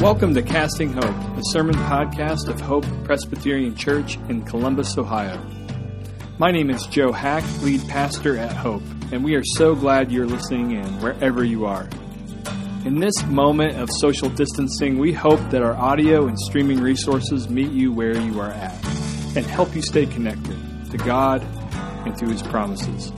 Welcome to Casting Hope, a sermon podcast of Hope Presbyterian Church in Columbus, Ohio. My name is Joe Hack, lead pastor at Hope, and we are so glad you're listening in wherever you are. In this moment of social distancing, we hope that our audio and streaming resources meet you where you are at and help you stay connected to God and to His promises.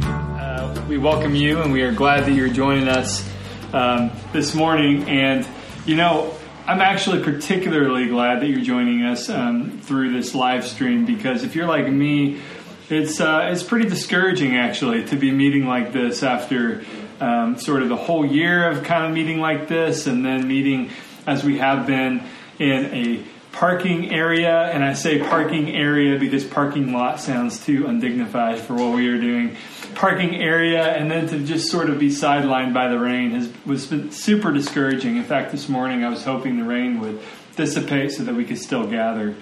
Uh, we welcome you, and we are glad that you're joining us um, this morning. And, you know, I'm actually particularly glad that you're joining us um, through this live stream because if you're like me, it's uh, it's pretty discouraging actually to be meeting like this after um, sort of the whole year of kind of meeting like this, and then meeting as we have been in a parking area. And I say parking area because parking lot sounds too undignified for what we are doing parking area and then to just sort of be sidelined by the rain has was super discouraging. In fact, this morning I was hoping the rain would dissipate so that we could still gather.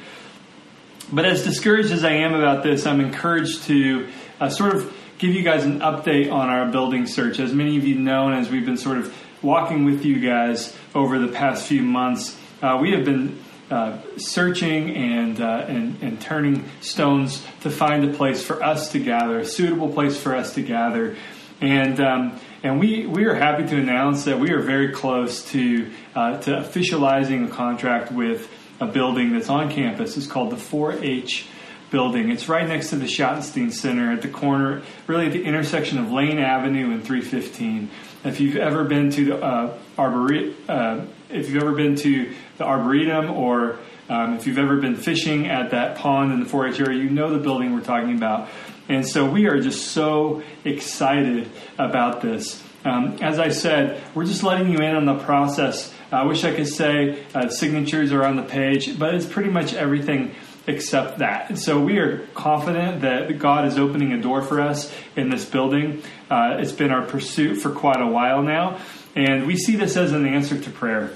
But as discouraged as I am about this, I'm encouraged to uh, sort of give you guys an update on our building search. As many of you know, and as we've been sort of walking with you guys over the past few months, uh, we have been uh, searching and, uh, and, and turning stones to find a place for us to gather, a suitable place for us to gather. And, um, and we, we are happy to announce that we are very close to, uh, to officializing a contract with a building that's on campus. It's called the 4 H building. It's right next to the Schottenstein Center at the corner, really at the intersection of Lane Avenue and 315. If you've ever been to the uh, Arboretum, uh, if you've ever been to the Arboretum or um, if you've ever been fishing at that pond in the 4-H area, you know the building we're talking about. And so we are just so excited about this. Um, as I said, we're just letting you in on the process. I wish I could say uh, signatures are on the page, but it's pretty much everything except that. And so we are confident that God is opening a door for us in this building. Uh, it's been our pursuit for quite a while now, and we see this as an answer to prayer.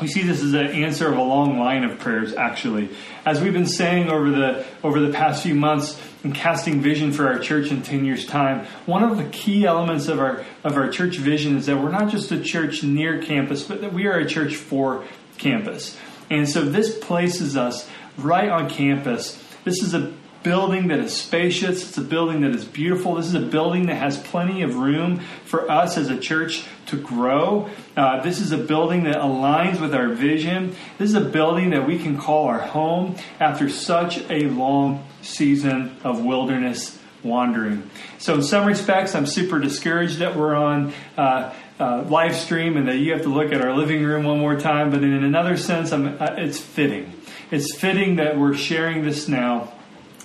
We see this as an answer of a long line of prayers, actually. As we've been saying over the over the past few months and casting vision for our church in 10 years' time, one of the key elements of our of our church vision is that we're not just a church near campus, but that we are a church for campus. And so this places us right on campus. This is a building that is spacious. It's a building that is beautiful. This is a building that has plenty of room for us as a church to grow. Uh, this is a building that aligns with our vision. This is a building that we can call our home after such a long season of wilderness wandering. So, in some respects, I'm super discouraged that we're on. Uh, uh, live stream and that you have to look at our living room one more time, but in another sense, uh, it's fitting it's fitting that we're sharing this now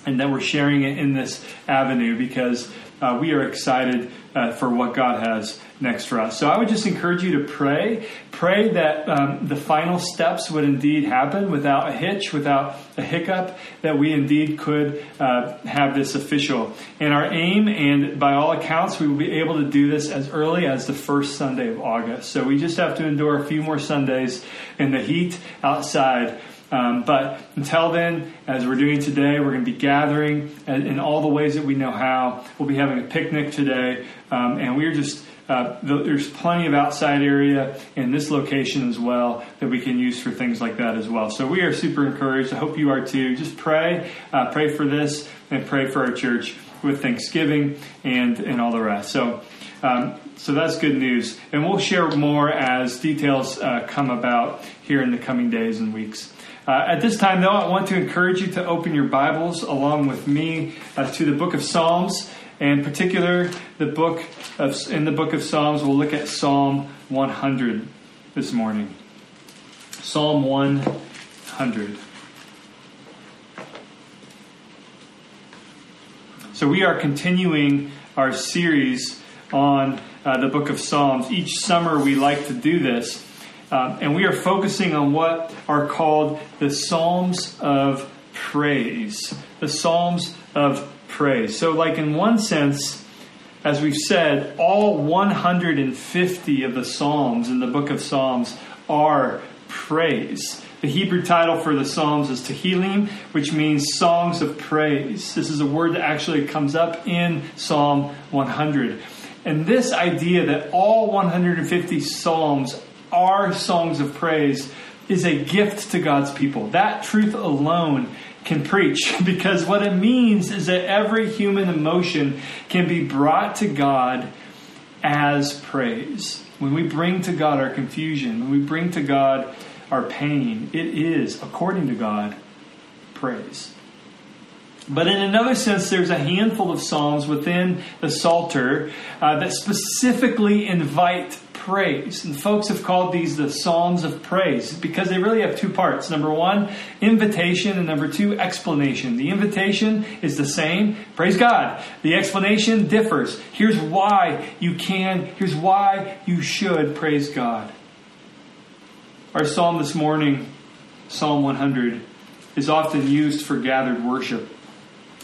and that we're sharing it in this avenue because uh, we are excited uh, for what God has next for us. So I would just encourage you to pray. Pray that um, the final steps would indeed happen without a hitch, without a hiccup, that we indeed could uh, have this official. And our aim, and by all accounts, we will be able to do this as early as the first Sunday of August. So we just have to endure a few more Sundays in the heat outside. Um, but until then, as we're doing today, we're going to be gathering in all the ways that we know how. We'll be having a picnic today, um, and we're just uh, there's plenty of outside area in this location as well that we can use for things like that as well. So we are super encouraged. I hope you are too. Just pray, uh, pray for this, and pray for our church with Thanksgiving and and all the rest. So. Um, so that's good news, and we'll share more as details uh, come about here in the coming days and weeks. Uh, at this time, though, I want to encourage you to open your Bibles along with me uh, to the book of Psalms. And in particular, the book of, in the book of Psalms, we'll look at Psalm 100 this morning. Psalm 100. So we are continuing our series on uh, the book of Psalms. Each summer we like to do this. Um, and we are focusing on what are called the Psalms of Praise. The Psalms of Praise. So, like in one sense, as we've said, all 150 of the Psalms in the book of Psalms are praise. The Hebrew title for the Psalms is Tehillim, which means songs of praise. This is a word that actually comes up in Psalm 100. And this idea that all 150 Psalms our songs of praise is a gift to God's people. That truth alone can preach because what it means is that every human emotion can be brought to God as praise. When we bring to God our confusion, when we bring to God our pain, it is, according to God, praise. But in another sense, there's a handful of psalms within the Psalter uh, that specifically invite praise. And folks have called these the Psalms of Praise because they really have two parts. Number one, invitation, and number two, explanation. The invitation is the same, praise God. The explanation differs. Here's why you can, here's why you should praise God. Our psalm this morning, Psalm 100, is often used for gathered worship.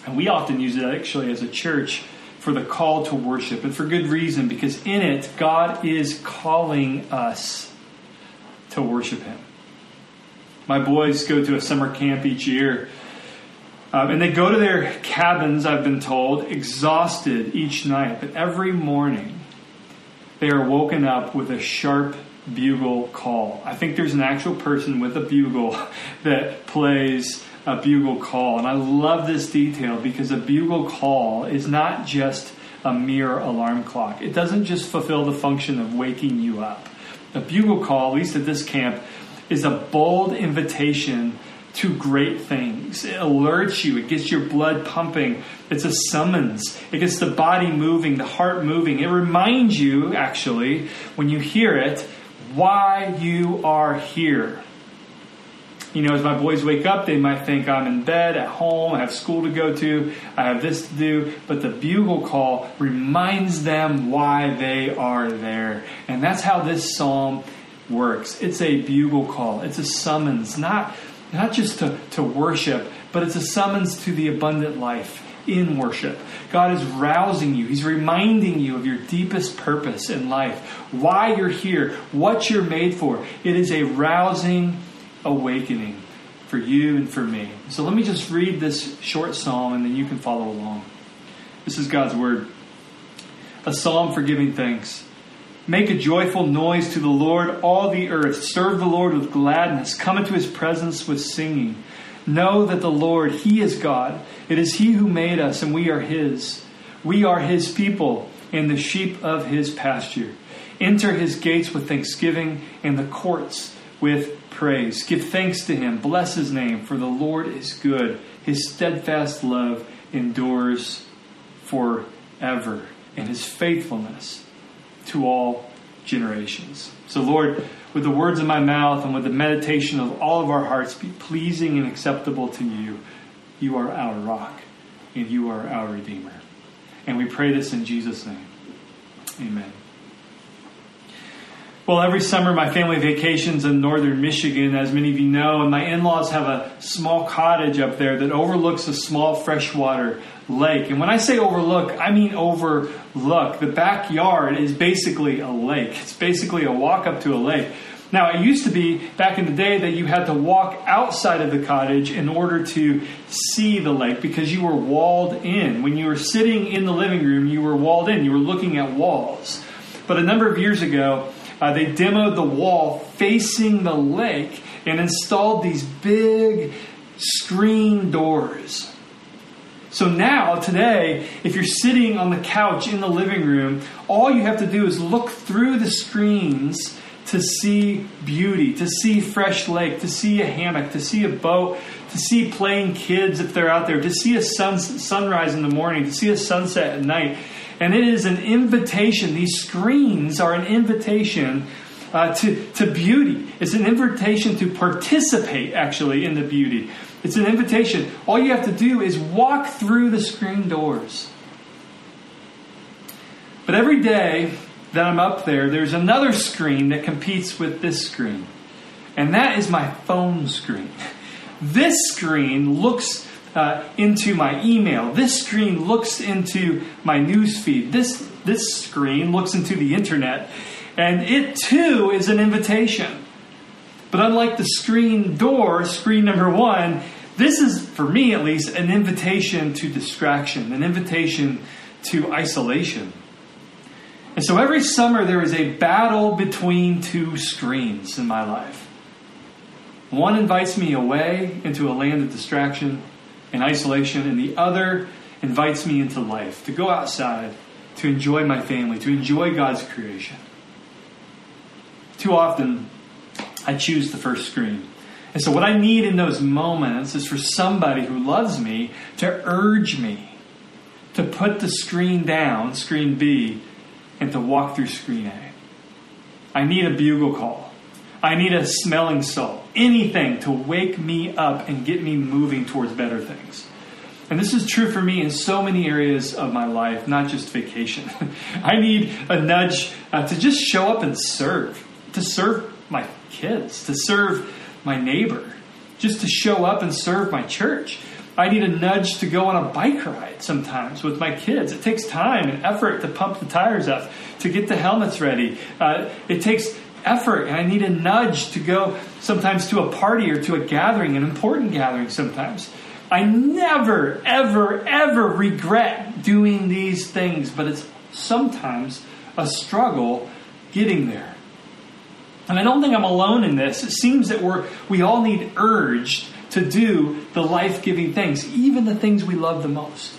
And we often use it actually as a church for the call to worship, and for good reason, because in it, God is calling us to worship Him. My boys go to a summer camp each year, um, and they go to their cabins, I've been told, exhausted each night, but every morning they are woken up with a sharp bugle call. I think there's an actual person with a bugle that plays a bugle call. And I love this detail because a bugle call is not just a mere alarm clock, it doesn't just fulfill the function of waking you up. A bugle call, at least at this camp, is a bold invitation to great things. It alerts you, it gets your blood pumping. It's a summons. It gets the body moving, the heart moving. It reminds you, actually, when you hear it, why you are here. You know, as my boys wake up, they might think I'm in bed, at home, I have school to go to, I have this to do. But the bugle call reminds them why they are there. And that's how this psalm works. It's a bugle call, it's a summons, not, not just to, to worship, but it's a summons to the abundant life in worship. God is rousing you. He's reminding you of your deepest purpose in life, why you're here, what you're made for. It is a rousing awakening for you and for me. So let me just read this short psalm and then you can follow along. This is God's word. A psalm for giving thanks. Make a joyful noise to the Lord, all the earth. Serve the Lord with gladness. Come into his presence with singing. Know that the Lord, he is God. It is he who made us, and we are his. We are his people and the sheep of his pasture. Enter his gates with thanksgiving and the courts with praise. Give thanks to him. Bless his name, for the Lord is good. His steadfast love endures forever, and his faithfulness to all generations. So, Lord, with the words of my mouth and with the meditation of all of our hearts be pleasing and acceptable to you. You are our rock, and you are our Redeemer. And we pray this in Jesus' name. Amen. Well, every summer my family vacations in northern Michigan, as many of you know, and my in laws have a small cottage up there that overlooks a small freshwater lake. And when I say overlook, I mean overlook. The backyard is basically a lake, it's basically a walk up to a lake. Now, it used to be back in the day that you had to walk outside of the cottage in order to see the lake because you were walled in. When you were sitting in the living room, you were walled in, you were looking at walls. But a number of years ago, uh, they demoed the wall facing the lake and installed these big screen doors. So now, today, if you're sitting on the couch in the living room, all you have to do is look through the screens to see beauty, to see fresh lake, to see a hammock, to see a boat, to see playing kids if they're out there, to see a sun, sunrise in the morning, to see a sunset at night. And it is an invitation. These screens are an invitation uh, to, to beauty. It's an invitation to participate, actually, in the beauty. It's an invitation. All you have to do is walk through the screen doors. But every day that I'm up there, there's another screen that competes with this screen. And that is my phone screen. This screen looks uh, into my email. This screen looks into my news feed. This, this screen looks into the internet. And it too is an invitation. But unlike the screen door, screen number one, this is, for me at least, an invitation to distraction, an invitation to isolation. And so every summer there is a battle between two screens in my life. One invites me away into a land of distraction and isolation, and the other invites me into life to go outside, to enjoy my family, to enjoy God's creation. Too often, I choose the first screen. And so, what I need in those moments is for somebody who loves me to urge me to put the screen down, screen B, and to walk through screen A. I need a bugle call. I need a smelling salt. Anything to wake me up and get me moving towards better things. And this is true for me in so many areas of my life, not just vacation. I need a nudge uh, to just show up and serve, to serve my kids, to serve my neighbor, just to show up and serve my church. I need a nudge to go on a bike ride sometimes with my kids. It takes time and effort to pump the tires up, to get the helmets ready. Uh, it takes effort, and I need a nudge to go sometimes to a party or to a gathering, an important gathering sometimes. I never, ever, ever regret doing these things, but it's sometimes a struggle getting there. And I don't think I'm alone in this. It seems that we're, we all need urged to do the life giving things, even the things we love the most.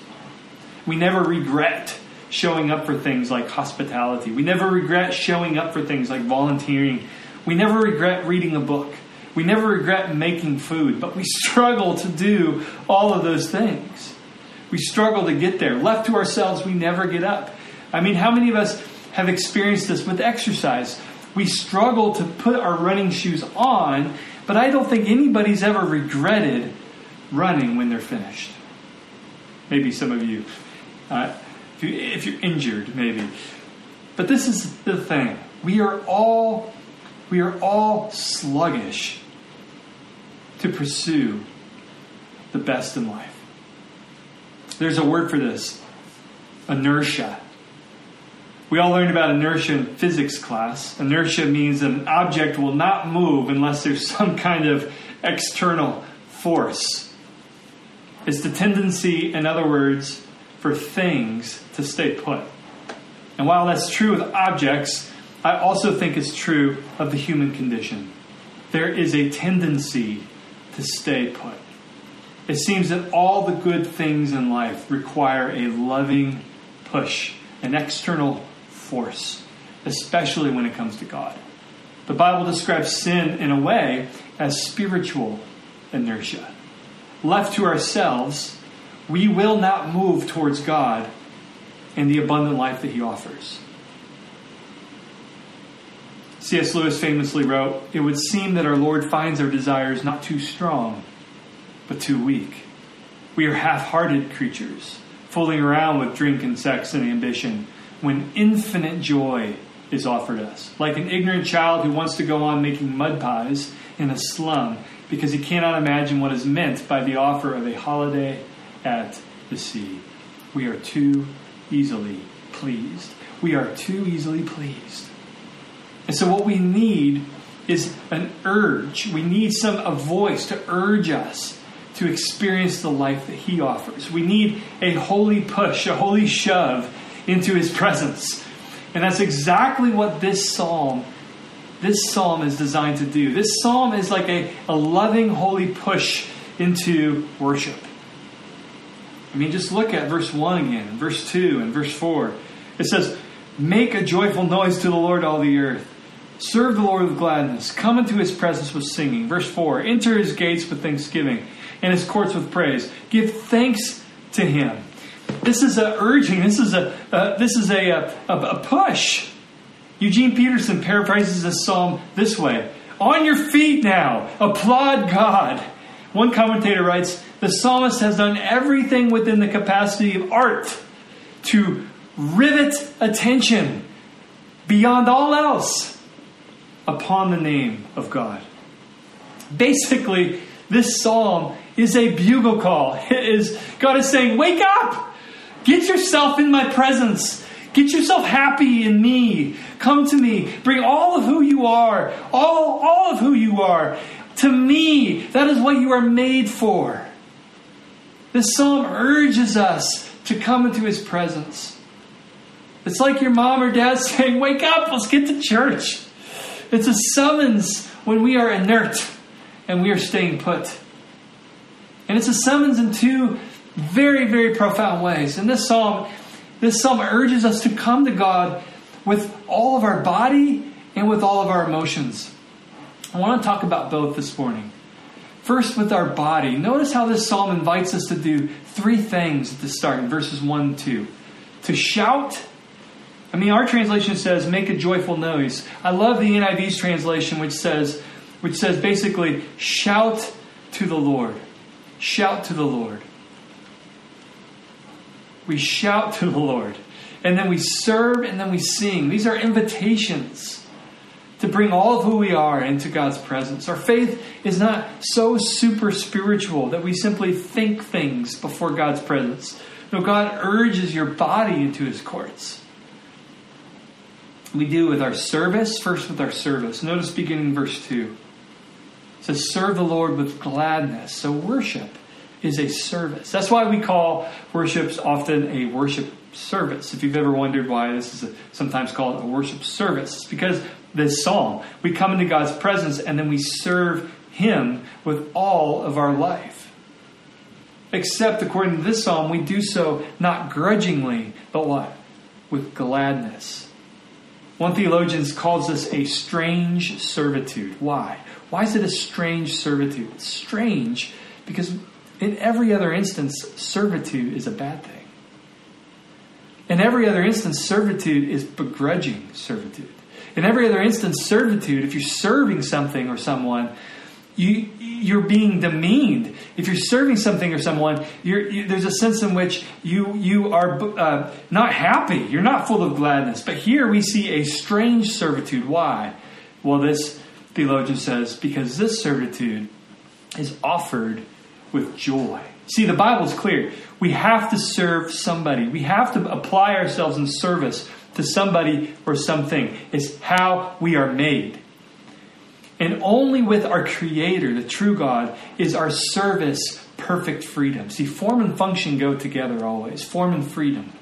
We never regret showing up for things like hospitality. We never regret showing up for things like volunteering. We never regret reading a book. We never regret making food, but we struggle to do all of those things. We struggle to get there. Left to ourselves, we never get up. I mean, how many of us have experienced this with exercise? We struggle to put our running shoes on but I don't think anybody's ever regretted running when they're finished. Maybe some of you, uh, if, you if you're injured, maybe. But this is the thing: we are all we are all sluggish to pursue the best in life. There's a word for this: inertia. We all learned about inertia in physics class. Inertia means an object will not move unless there's some kind of external force. It's the tendency, in other words, for things to stay put. And while that's true with objects, I also think it's true of the human condition. There is a tendency to stay put. It seems that all the good things in life require a loving push, an external force, especially when it comes to God. The Bible describes sin in a way as spiritual inertia. Left to ourselves, we will not move towards God and the abundant life that He offers. C.S. Lewis famously wrote It would seem that our Lord finds our desires not too strong, but too weak. We are half hearted creatures, fooling around with drink and sex and ambition when infinite joy is offered us. Like an ignorant child who wants to go on making mud pies in a slum because he cannot imagine what is meant by the offer of a holiday at the sea. We are too easily pleased. We are too easily pleased. And so, what we need is an urge. We need some a voice to urge us to experience the life that He offers. We need a holy push, a holy shove into his presence. And that's exactly what this psalm this psalm is designed to do. This psalm is like a, a loving, holy push into worship. I mean, just look at verse 1 again, and verse 2, and verse 4. It says, Make a joyful noise to the Lord, all the earth. Serve the Lord with gladness. Come into his presence with singing. Verse 4 Enter his gates with thanksgiving and his courts with praise. Give thanks to him this is a urging. This is a uh, this is a, a, a push. Eugene Peterson paraphrases this psalm this way: "On your feet now, applaud God." One commentator writes, "The psalmist has done everything within the capacity of art to rivet attention beyond all else upon the name of God." Basically, this psalm is a bugle call. It is God is saying, "Wake up! Get yourself in my presence. Get yourself happy in me. Come to me. Bring all of who you are, all, all of who you are to me. That is what you are made for. This psalm urges us to come into his presence. It's like your mom or dad saying, Wake up, let's get to church. It's a summons when we are inert and we are staying put. And it's a summons in two very, very profound ways. And this psalm, this psalm urges us to come to God with all of our body and with all of our emotions. I want to talk about both this morning. First, with our body. Notice how this psalm invites us to do three things at the start in verses 1 and 2. To shout. I mean, our translation says, make a joyful noise. I love the NIV's translation, which says, which says basically, shout to the Lord. Shout to the Lord. We shout to the Lord. And then we serve and then we sing. These are invitations to bring all of who we are into God's presence. Our faith is not so super spiritual that we simply think things before God's presence. No, God urges your body into his courts. We do with our service, first with our service. Notice beginning verse 2. It says, Serve the Lord with gladness. So worship is a service. That's why we call worships often a worship service. If you've ever wondered why this is a, sometimes called a worship service, it's because this psalm. We come into God's presence and then we serve Him with all of our life. Except, according to this psalm, we do so not grudgingly, but what? With gladness. One theologian calls this a strange servitude. Why? Why is it a strange servitude? Strange because in every other instance, servitude is a bad thing. In every other instance, servitude is begrudging servitude. In every other instance, servitude, if you're serving something or someone, you, you're being demeaned. If you're serving something or someone, you, there's a sense in which you, you are uh, not happy. You're not full of gladness. But here we see a strange servitude. Why? Well, this theologian says, because this servitude is offered with joy. See, the Bible's clear. We have to serve somebody, we have to apply ourselves in service to somebody or something. It's how we are made. And only with our Creator, the true God, is our service perfect freedom. See, form and function go together always form and freedom.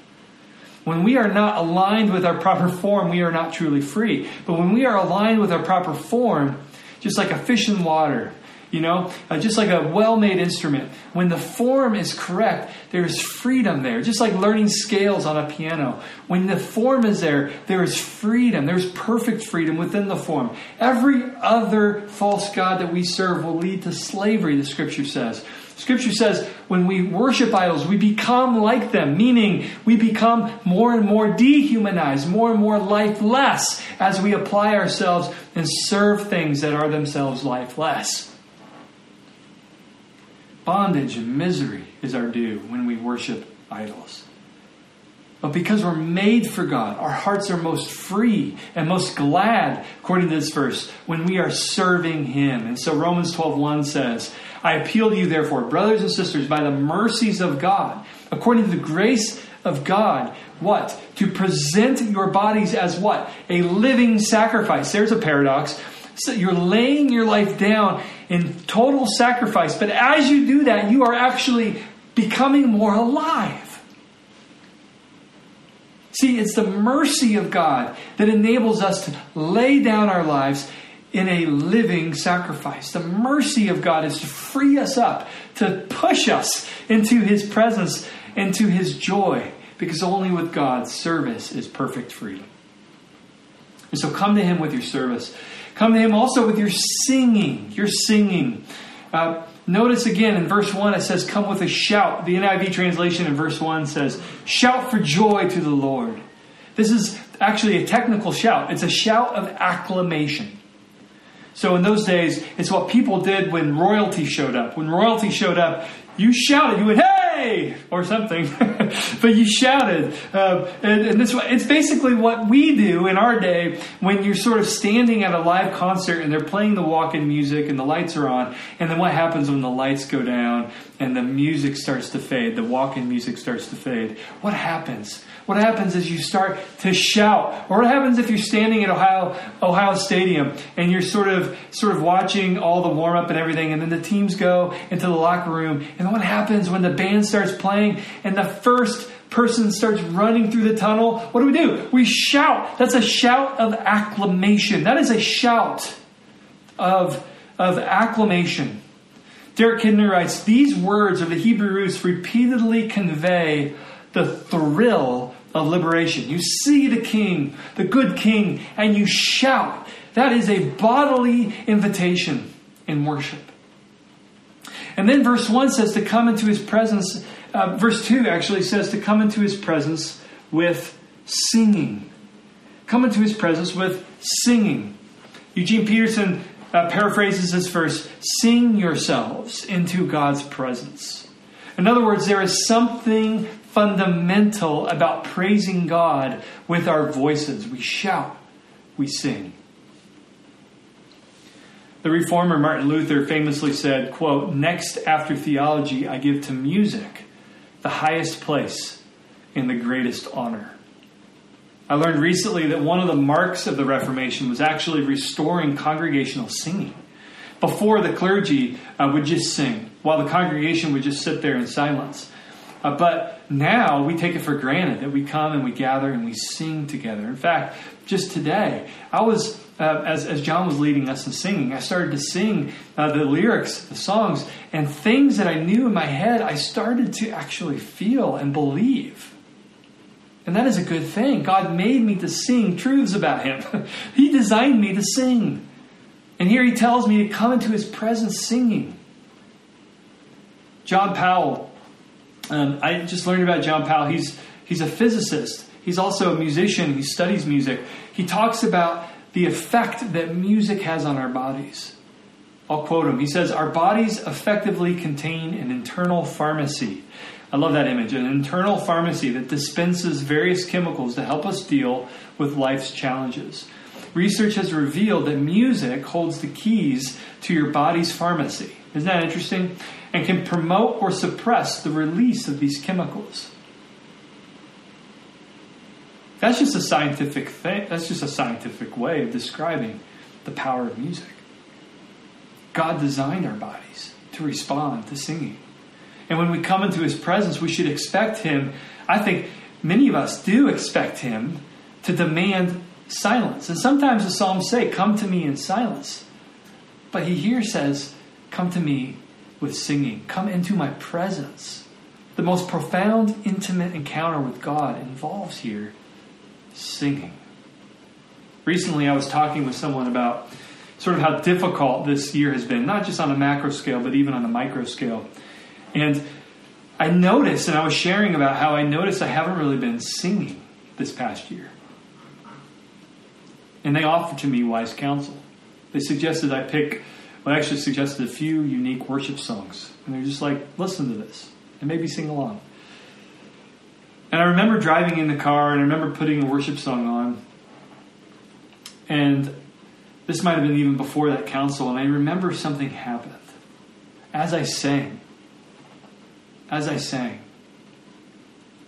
When we are not aligned with our proper form, we are not truly free. But when we are aligned with our proper form, just like a fish in water, you know, uh, just like a well made instrument. When the form is correct, there is freedom there. Just like learning scales on a piano. When the form is there, there is freedom. There's perfect freedom within the form. Every other false God that we serve will lead to slavery, the scripture says. Scripture says when we worship idols, we become like them, meaning we become more and more dehumanized, more and more lifeless as we apply ourselves and serve things that are themselves lifeless. Bondage and misery is our due when we worship idols. But because we're made for God, our hearts are most free and most glad, according to this verse, when we are serving Him. And so Romans 12.1 says, I appeal to you, therefore, brothers and sisters, by the mercies of God, according to the grace of God, what? To present your bodies as what? A living sacrifice. There's a paradox. So you're laying your life down in total sacrifice. But as you do that, you are actually becoming more alive. See, it's the mercy of God that enables us to lay down our lives in a living sacrifice. The mercy of God is to free us up, to push us into His presence, into His joy, because only with God, service is perfect freedom. And so come to Him with your service. Come to Him also with your singing. Your singing. Uh, notice again in verse 1 it says, Come with a shout. The NIV translation in verse 1 says, Shout for joy to the Lord. This is actually a technical shout, it's a shout of acclamation. So in those days, it's what people did when royalty showed up. When royalty showed up, you shouted, you went, hey, or something, but you shouted. Uh, and, and this, it's basically what we do in our day when you're sort of standing at a live concert and they're playing the walk-in music and the lights are on, and then what happens when the lights go down and the music starts to fade, the walk-in music starts to fade? What happens? What happens is you start to shout. Or what happens if you're standing at Ohio Ohio Stadium and you're sort of sort of watching all the warm up and everything, and then the teams go into the locker room, and what happens when the band starts playing and the first person starts running through the tunnel, what do we do? We shout. That's a shout of acclamation. That is a shout of, of acclamation. Derek Kidner writes These words of the Hebrew roots repeatedly convey the thrill of liberation. You see the king, the good king, and you shout. That is a bodily invitation in worship. And then verse 1 says to come into his presence. Uh, verse 2 actually says to come into his presence with singing. Come into his presence with singing. Eugene Peterson uh, paraphrases this verse Sing yourselves into God's presence. In other words, there is something fundamental about praising God with our voices. We shout, we sing. The reformer Martin Luther famously said, quote, Next after theology, I give to music the highest place and the greatest honor. I learned recently that one of the marks of the Reformation was actually restoring congregational singing. Before, the clergy uh, would just sing, while the congregation would just sit there in silence. Uh, but now we take it for granted that we come and we gather and we sing together. In fact, just today, I was, uh, as, as John was leading us in singing, I started to sing uh, the lyrics, the songs, and things that I knew in my head, I started to actually feel and believe. And that is a good thing. God made me to sing truths about Him, He designed me to sing. And here He tells me to come into His presence singing. John Powell, um, I just learned about John Powell. He's, he's a physicist, he's also a musician, he studies music. He talks about the effect that music has on our bodies. I'll quote him. He says, Our bodies effectively contain an internal pharmacy I love that image an internal pharmacy that dispenses various chemicals to help us deal with life's challenges. Research has revealed that music holds the keys to your body's pharmacy. Isn't that interesting? And can promote or suppress the release of these chemicals. That's just a scientific thing. That's just a scientific way of describing the power of music. God designed our bodies to respond to singing. And when we come into his presence, we should expect him. I think many of us do expect him to demand silence. And sometimes the Psalms say, Come to me in silence. But he here says, Come to me with singing. Come into my presence. The most profound, intimate encounter with God involves here singing. Recently, I was talking with someone about sort of how difficult this year has been, not just on a macro scale, but even on a micro scale. And I noticed, and I was sharing about how I noticed I haven't really been singing this past year. And they offered to me wise counsel. They suggested I pick, well, actually suggested a few unique worship songs. And they're just like, listen to this, and maybe sing along. And I remember driving in the car, and I remember putting a worship song on. And this might have been even before that counsel. and I remember something happened. As I sang, as I sang,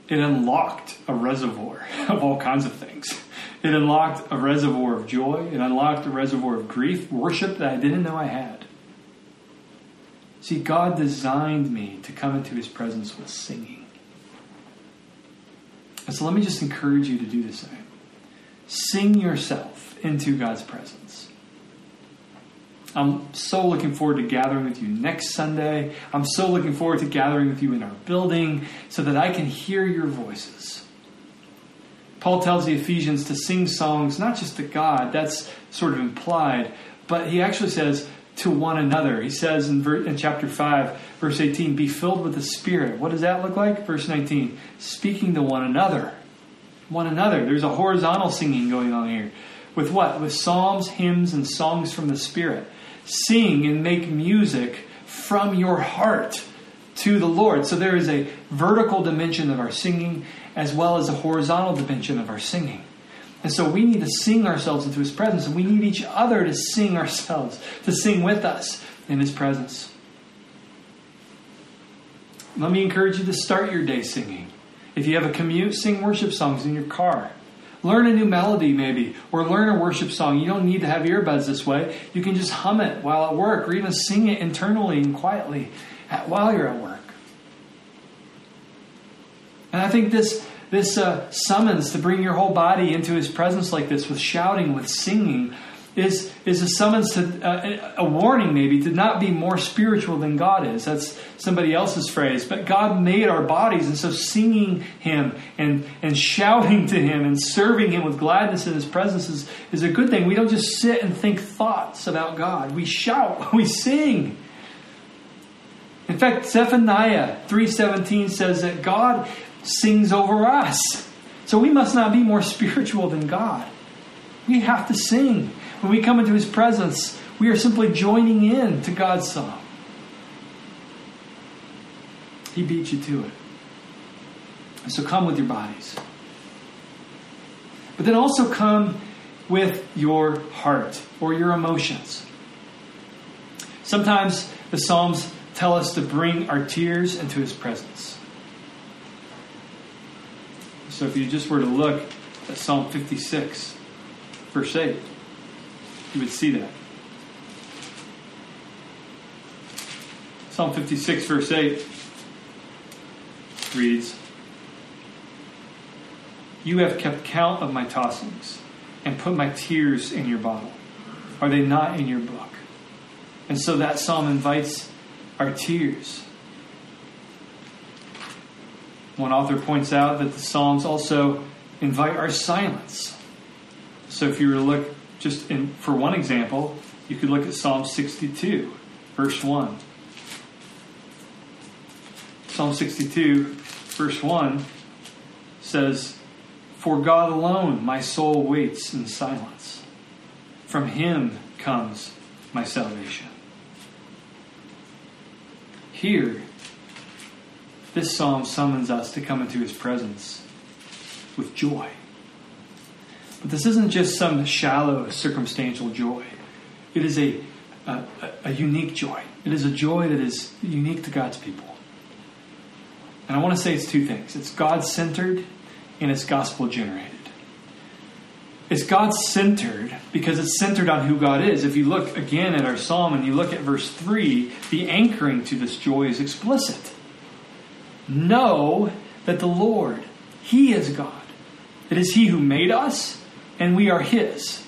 it unlocked a reservoir of all kinds of things. It unlocked a reservoir of joy. It unlocked a reservoir of grief, worship that I didn't know I had. See, God designed me to come into His presence with singing. And so let me just encourage you to do the same. Sing yourself into God's presence. I'm so looking forward to gathering with you next Sunday. I'm so looking forward to gathering with you in our building so that I can hear your voices. Paul tells the Ephesians to sing songs not just to God, that's sort of implied, but he actually says to one another. He says in, ver- in chapter 5, verse 18, be filled with the Spirit. What does that look like? Verse 19, speaking to one another. One another. There's a horizontal singing going on here. With what? With psalms, hymns, and songs from the Spirit sing and make music from your heart to the Lord. So there is a vertical dimension of our singing as well as a horizontal dimension of our singing. And so we need to sing ourselves into His presence, and we need each other to sing ourselves, to sing with us in His presence. Let me encourage you to start your day singing. If you have a commute, sing worship songs in your car. Learn a new melody, maybe, or learn a worship song. You don't need to have earbuds this way. You can just hum it while at work, or even sing it internally and quietly while you're at work. And I think this this uh, summons to bring your whole body into His presence like this, with shouting, with singing, is is a summons to uh, a warning maybe to not be more spiritual than God is. That's somebody else's phrase. But God made our bodies, and so singing Him and and shouting to Him and serving Him with gladness in His presence is, is a good thing. We don't just sit and think thoughts about God. We shout. We sing. In fact, Zephaniah 3:17 says that God sings over us. So we must not be more spiritual than God. We have to sing. When we come into his presence, we are simply joining in to God's song. He beat you to it. So come with your bodies. But then also come with your heart or your emotions. Sometimes the Psalms tell us to bring our tears into his presence. So if you just were to look at Psalm 56, verse 8, you would see that. Psalm 56, verse 8 reads You have kept count of my tossings and put my tears in your bottle. Are they not in your book? And so that psalm invites our tears. One author points out that the Psalms also invite our silence. So if you were to look just in, for one example, you could look at Psalm 62, verse 1. Psalm 62, verse 1 says, For God alone my soul waits in silence. From him comes my salvation. Here, this psalm summons us to come into his presence with joy. But this isn't just some shallow, circumstantial joy. It is a, a, a unique joy. It is a joy that is unique to God's people. And I want to say it's two things it's God centered and it's gospel generated. It's God centered because it's centered on who God is. If you look again at our psalm and you look at verse 3, the anchoring to this joy is explicit. Know that the Lord, He is God. It is He who made us, and we are His.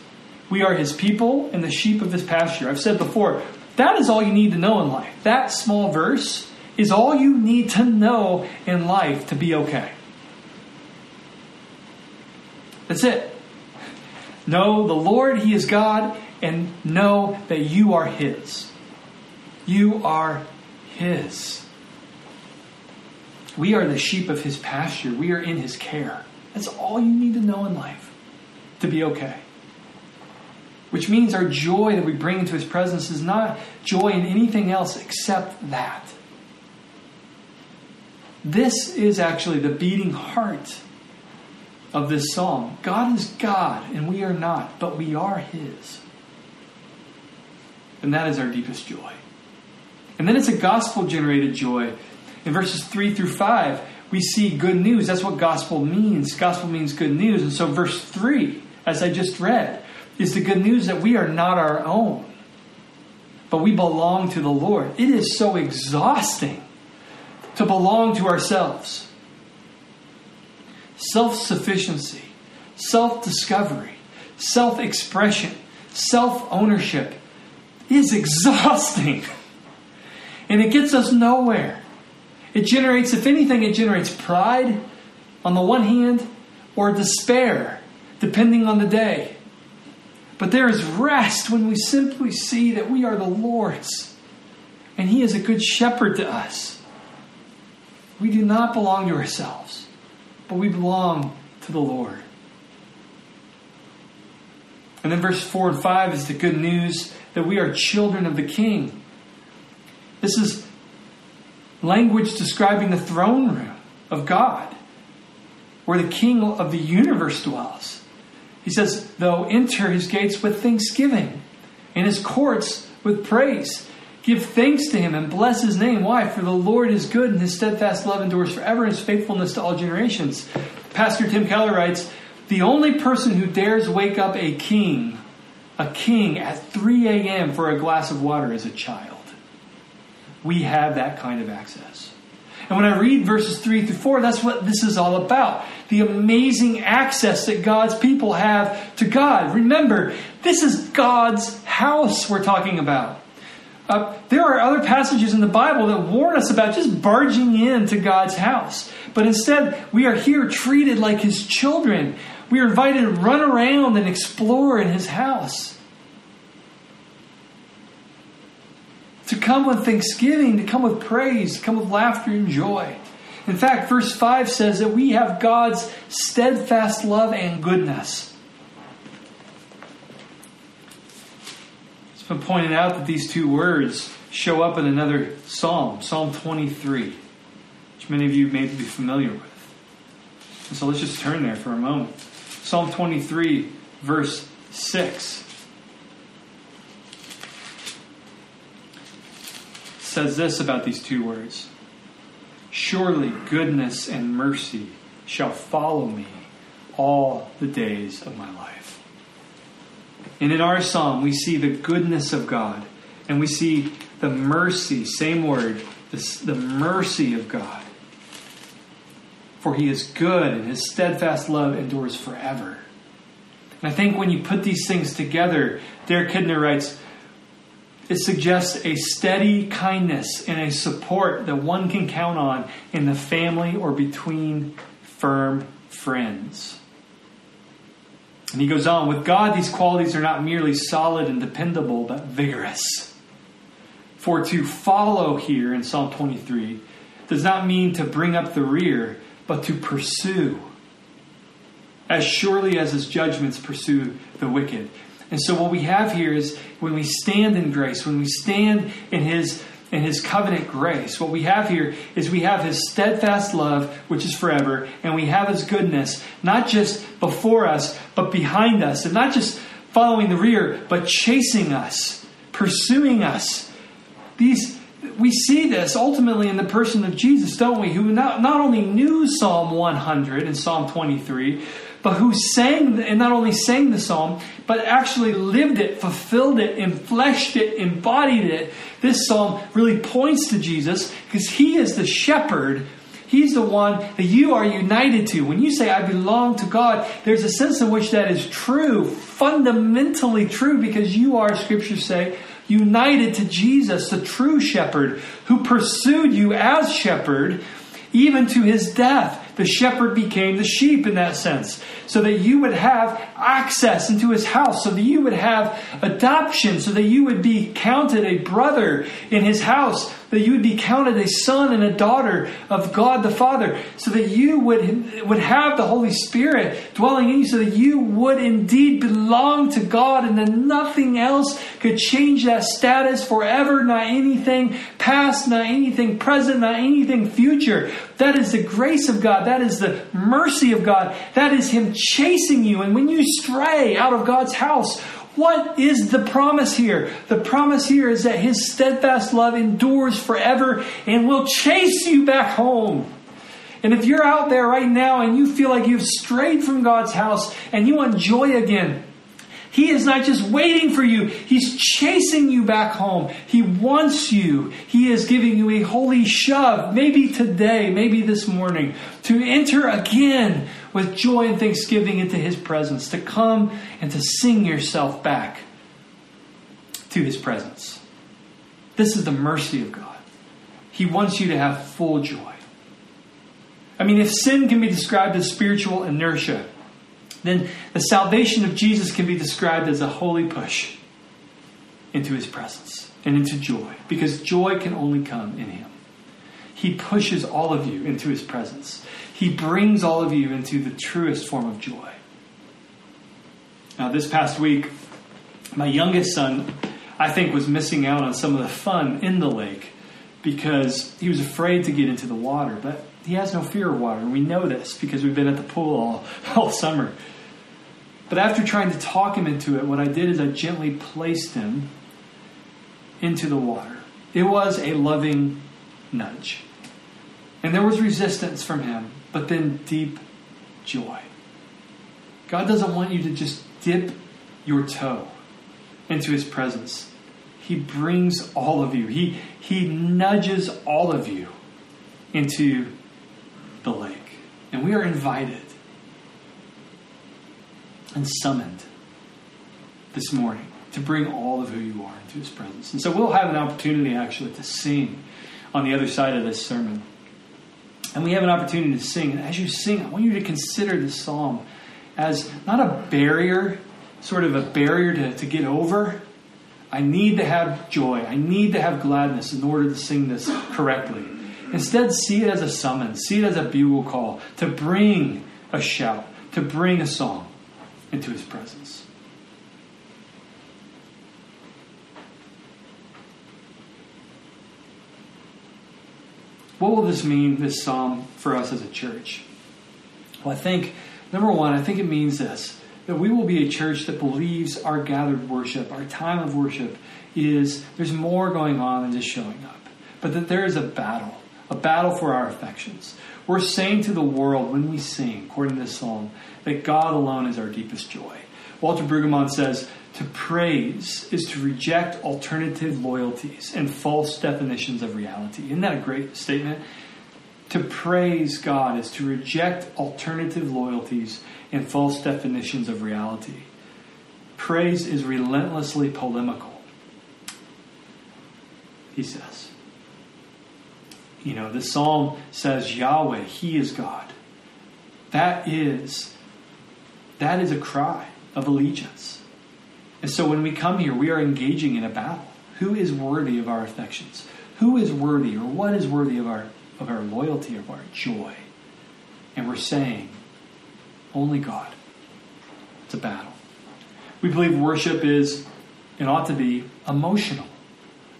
We are His people and the sheep of His pasture. I've said before, that is all you need to know in life. That small verse is all you need to know in life to be okay. That's it. Know the Lord, He is God, and know that you are His. You are His. We are the sheep of His pasture. We are in His care. That's all you need to know in life to be okay. Which means our joy that we bring into His presence is not joy in anything else except that. This is actually the beating heart of this psalm. God is God, and we are not, but we are His. And that is our deepest joy. And then it's a gospel generated joy. In verses 3 through 5, we see good news. That's what gospel means. Gospel means good news. And so, verse 3, as I just read, is the good news that we are not our own, but we belong to the Lord. It is so exhausting to belong to ourselves self sufficiency, self discovery, self expression, self ownership is exhausting. And it gets us nowhere. It generates, if anything, it generates pride on the one hand or despair, depending on the day. But there is rest when we simply see that we are the Lord's and He is a good shepherd to us. We do not belong to ourselves but we belong to the Lord. And then verse 4 and 5 is the good news that we are children of the King. This is language describing the throne room of God, where the King of the universe dwells. He says, though enter his gates with thanksgiving and his courts with praise. Give thanks to him and bless his name. Why? For the Lord is good and his steadfast love endures forever and his faithfulness to all generations. Pastor Tim Keller writes The only person who dares wake up a king, a king at 3 a.m. for a glass of water is a child. We have that kind of access. And when I read verses 3 through 4, that's what this is all about. The amazing access that God's people have to God. Remember, this is God's house we're talking about. Uh, there are other passages in the Bible that warn us about just barging into God's house. But instead, we are here treated like His children. We are invited to run around and explore in His house. To come with thanksgiving, to come with praise, to come with laughter and joy. In fact, verse 5 says that we have God's steadfast love and goodness. It's been pointed out that these two words show up in another psalm, Psalm 23, which many of you may be familiar with. And so let's just turn there for a moment. Psalm 23, verse 6. Says this about these two words Surely goodness and mercy shall follow me all the days of my life. And in our psalm, we see the goodness of God and we see the mercy, same word, the, the mercy of God. For he is good and his steadfast love endures forever. And I think when you put these things together, Derek Kidner writes, it suggests a steady kindness and a support that one can count on in the family or between firm friends. And he goes on with God, these qualities are not merely solid and dependable, but vigorous. For to follow here in Psalm 23 does not mean to bring up the rear, but to pursue, as surely as his judgments pursue the wicked. And so what we have here is when we stand in grace, when we stand in his in his covenant grace, what we have here is we have his steadfast love, which is forever, and we have his goodness, not just before us, but behind us, and not just following the rear, but chasing us, pursuing us. These we see this ultimately in the person of Jesus, don't we? Who not, not only knew Psalm 100 and Psalm 23, but who sang and not only sang the psalm, but actually lived it, fulfilled it, enfleshed it, embodied it. This psalm really points to Jesus because he is the shepherd. He's the one that you are united to. When you say, I belong to God, there's a sense in which that is true, fundamentally true, because you are, scriptures say, united to Jesus, the true shepherd, who pursued you as shepherd, even to his death. The shepherd became the sheep in that sense, so that you would have access into his house, so that you would have adoption, so that you would be counted a brother in his house, that you would be counted a son and a daughter of God the Father, so that you would, would have the Holy Spirit dwelling in you, so that you would indeed belong to God, and that nothing else could change that status forever, not anything past, not anything present, not anything future. That is the grace of God. That is the mercy of God. That is Him chasing you. And when you stray out of God's house, what is the promise here? The promise here is that His steadfast love endures forever and will chase you back home. And if you're out there right now and you feel like you've strayed from God's house and you want joy again, he is not just waiting for you, He's chasing you back home. He wants you. He is giving you a holy shove, maybe today, maybe this morning, to enter again with joy and thanksgiving into His presence, to come and to sing yourself back to His presence. This is the mercy of God. He wants you to have full joy. I mean, if sin can be described as spiritual inertia, then the salvation of Jesus can be described as a holy push into his presence and into joy, because joy can only come in him. He pushes all of you into his presence. He brings all of you into the truest form of joy. Now, this past week, my youngest son, I think, was missing out on some of the fun in the lake because he was afraid to get into the water. But he has no fear of water, and we know this because we've been at the pool all, all summer. But after trying to talk him into it, what I did is I gently placed him into the water. It was a loving nudge. And there was resistance from him, but then deep joy. God doesn't want you to just dip your toe into his presence. He brings all of you. He, he nudges all of you into the lake. And we are invited and summoned this morning to bring all of who you are into his presence. And so we'll have an opportunity actually to sing on the other side of this sermon. And we have an opportunity to sing. And as you sing, I want you to consider this psalm as not a barrier, sort of a barrier to, to get over. I need to have joy. I need to have gladness in order to sing this correctly. Instead, see it as a summons, see it as a bugle call to bring a shout, to bring a song into his presence. What will this mean, this psalm, for us as a church? Well, I think, number one, I think it means this that we will be a church that believes our gathered worship, our time of worship, is there's more going on than just showing up, but that there is a battle, a battle for our affections. We're saying to the world when we sing, according to this psalm, that God alone is our deepest joy. Walter Brueggemann says, to praise is to reject alternative loyalties and false definitions of reality. Isn't that a great statement? To praise God is to reject alternative loyalties and false definitions of reality. Praise is relentlessly polemical, he says. You know, the psalm says Yahweh, He is God. That is that is a cry of allegiance. And so when we come here, we are engaging in a battle. Who is worthy of our affections? Who is worthy or what is worthy of our of our loyalty, of our joy? And we're saying, only God. It's a battle. We believe worship is and ought to be emotional.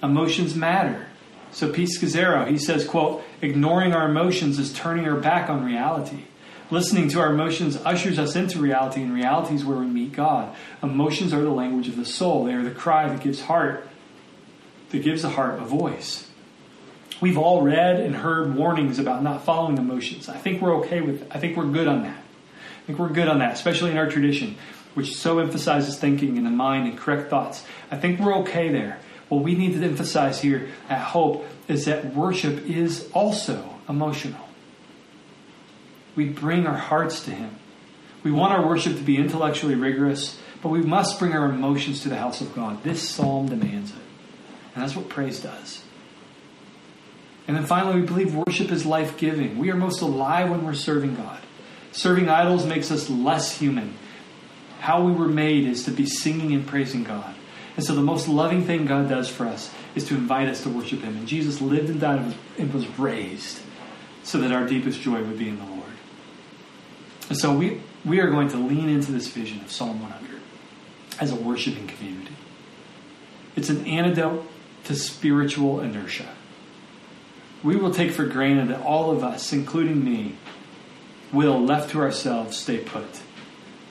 Emotions matter. So Pete Scazzero, he says, quote, ignoring our emotions is turning our back on reality. Listening to our emotions ushers us into reality, and reality is where we meet God. Emotions are the language of the soul. They are the cry that gives heart, that gives the heart a voice. We've all read and heard warnings about not following emotions. I think we're okay with I think we're good on that. I think we're good on that, especially in our tradition, which so emphasizes thinking and the mind and correct thoughts. I think we're okay there. What we need to emphasize here at Hope is that worship is also emotional. We bring our hearts to Him. We want our worship to be intellectually rigorous, but we must bring our emotions to the house of God. This psalm demands it. And that's what praise does. And then finally, we believe worship is life giving. We are most alive when we're serving God. Serving idols makes us less human. How we were made is to be singing and praising God. And so the most loving thing God does for us is to invite us to worship Him. And Jesus lived and died and was raised so that our deepest joy would be in the Lord. And so we, we are going to lean into this vision of Psalm 100 as a worshiping community. It's an antidote to spiritual inertia. We will take for granted that all of us, including me, will, left to ourselves, stay put,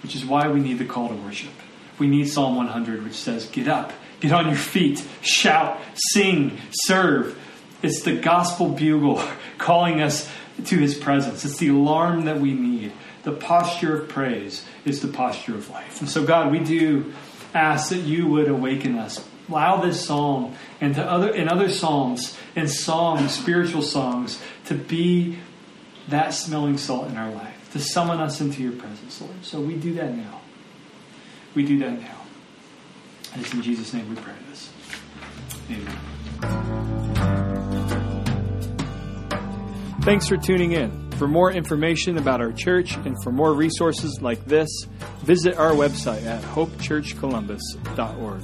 which is why we need the call to worship. We need Psalm 100, which says, Get up, get on your feet, shout, sing, serve. It's the gospel bugle calling us to his presence. It's the alarm that we need. The posture of praise is the posture of life. And so, God, we do ask that you would awaken us. Allow this psalm and to other in other psalms and songs, spiritual songs, to be that smelling salt in our life, to summon us into your presence, Lord. So we do that now. We do that now. And it's in Jesus' name we pray this. Amen. Thanks for tuning in. For more information about our church and for more resources like this, visit our website at hopechurchcolumbus.org.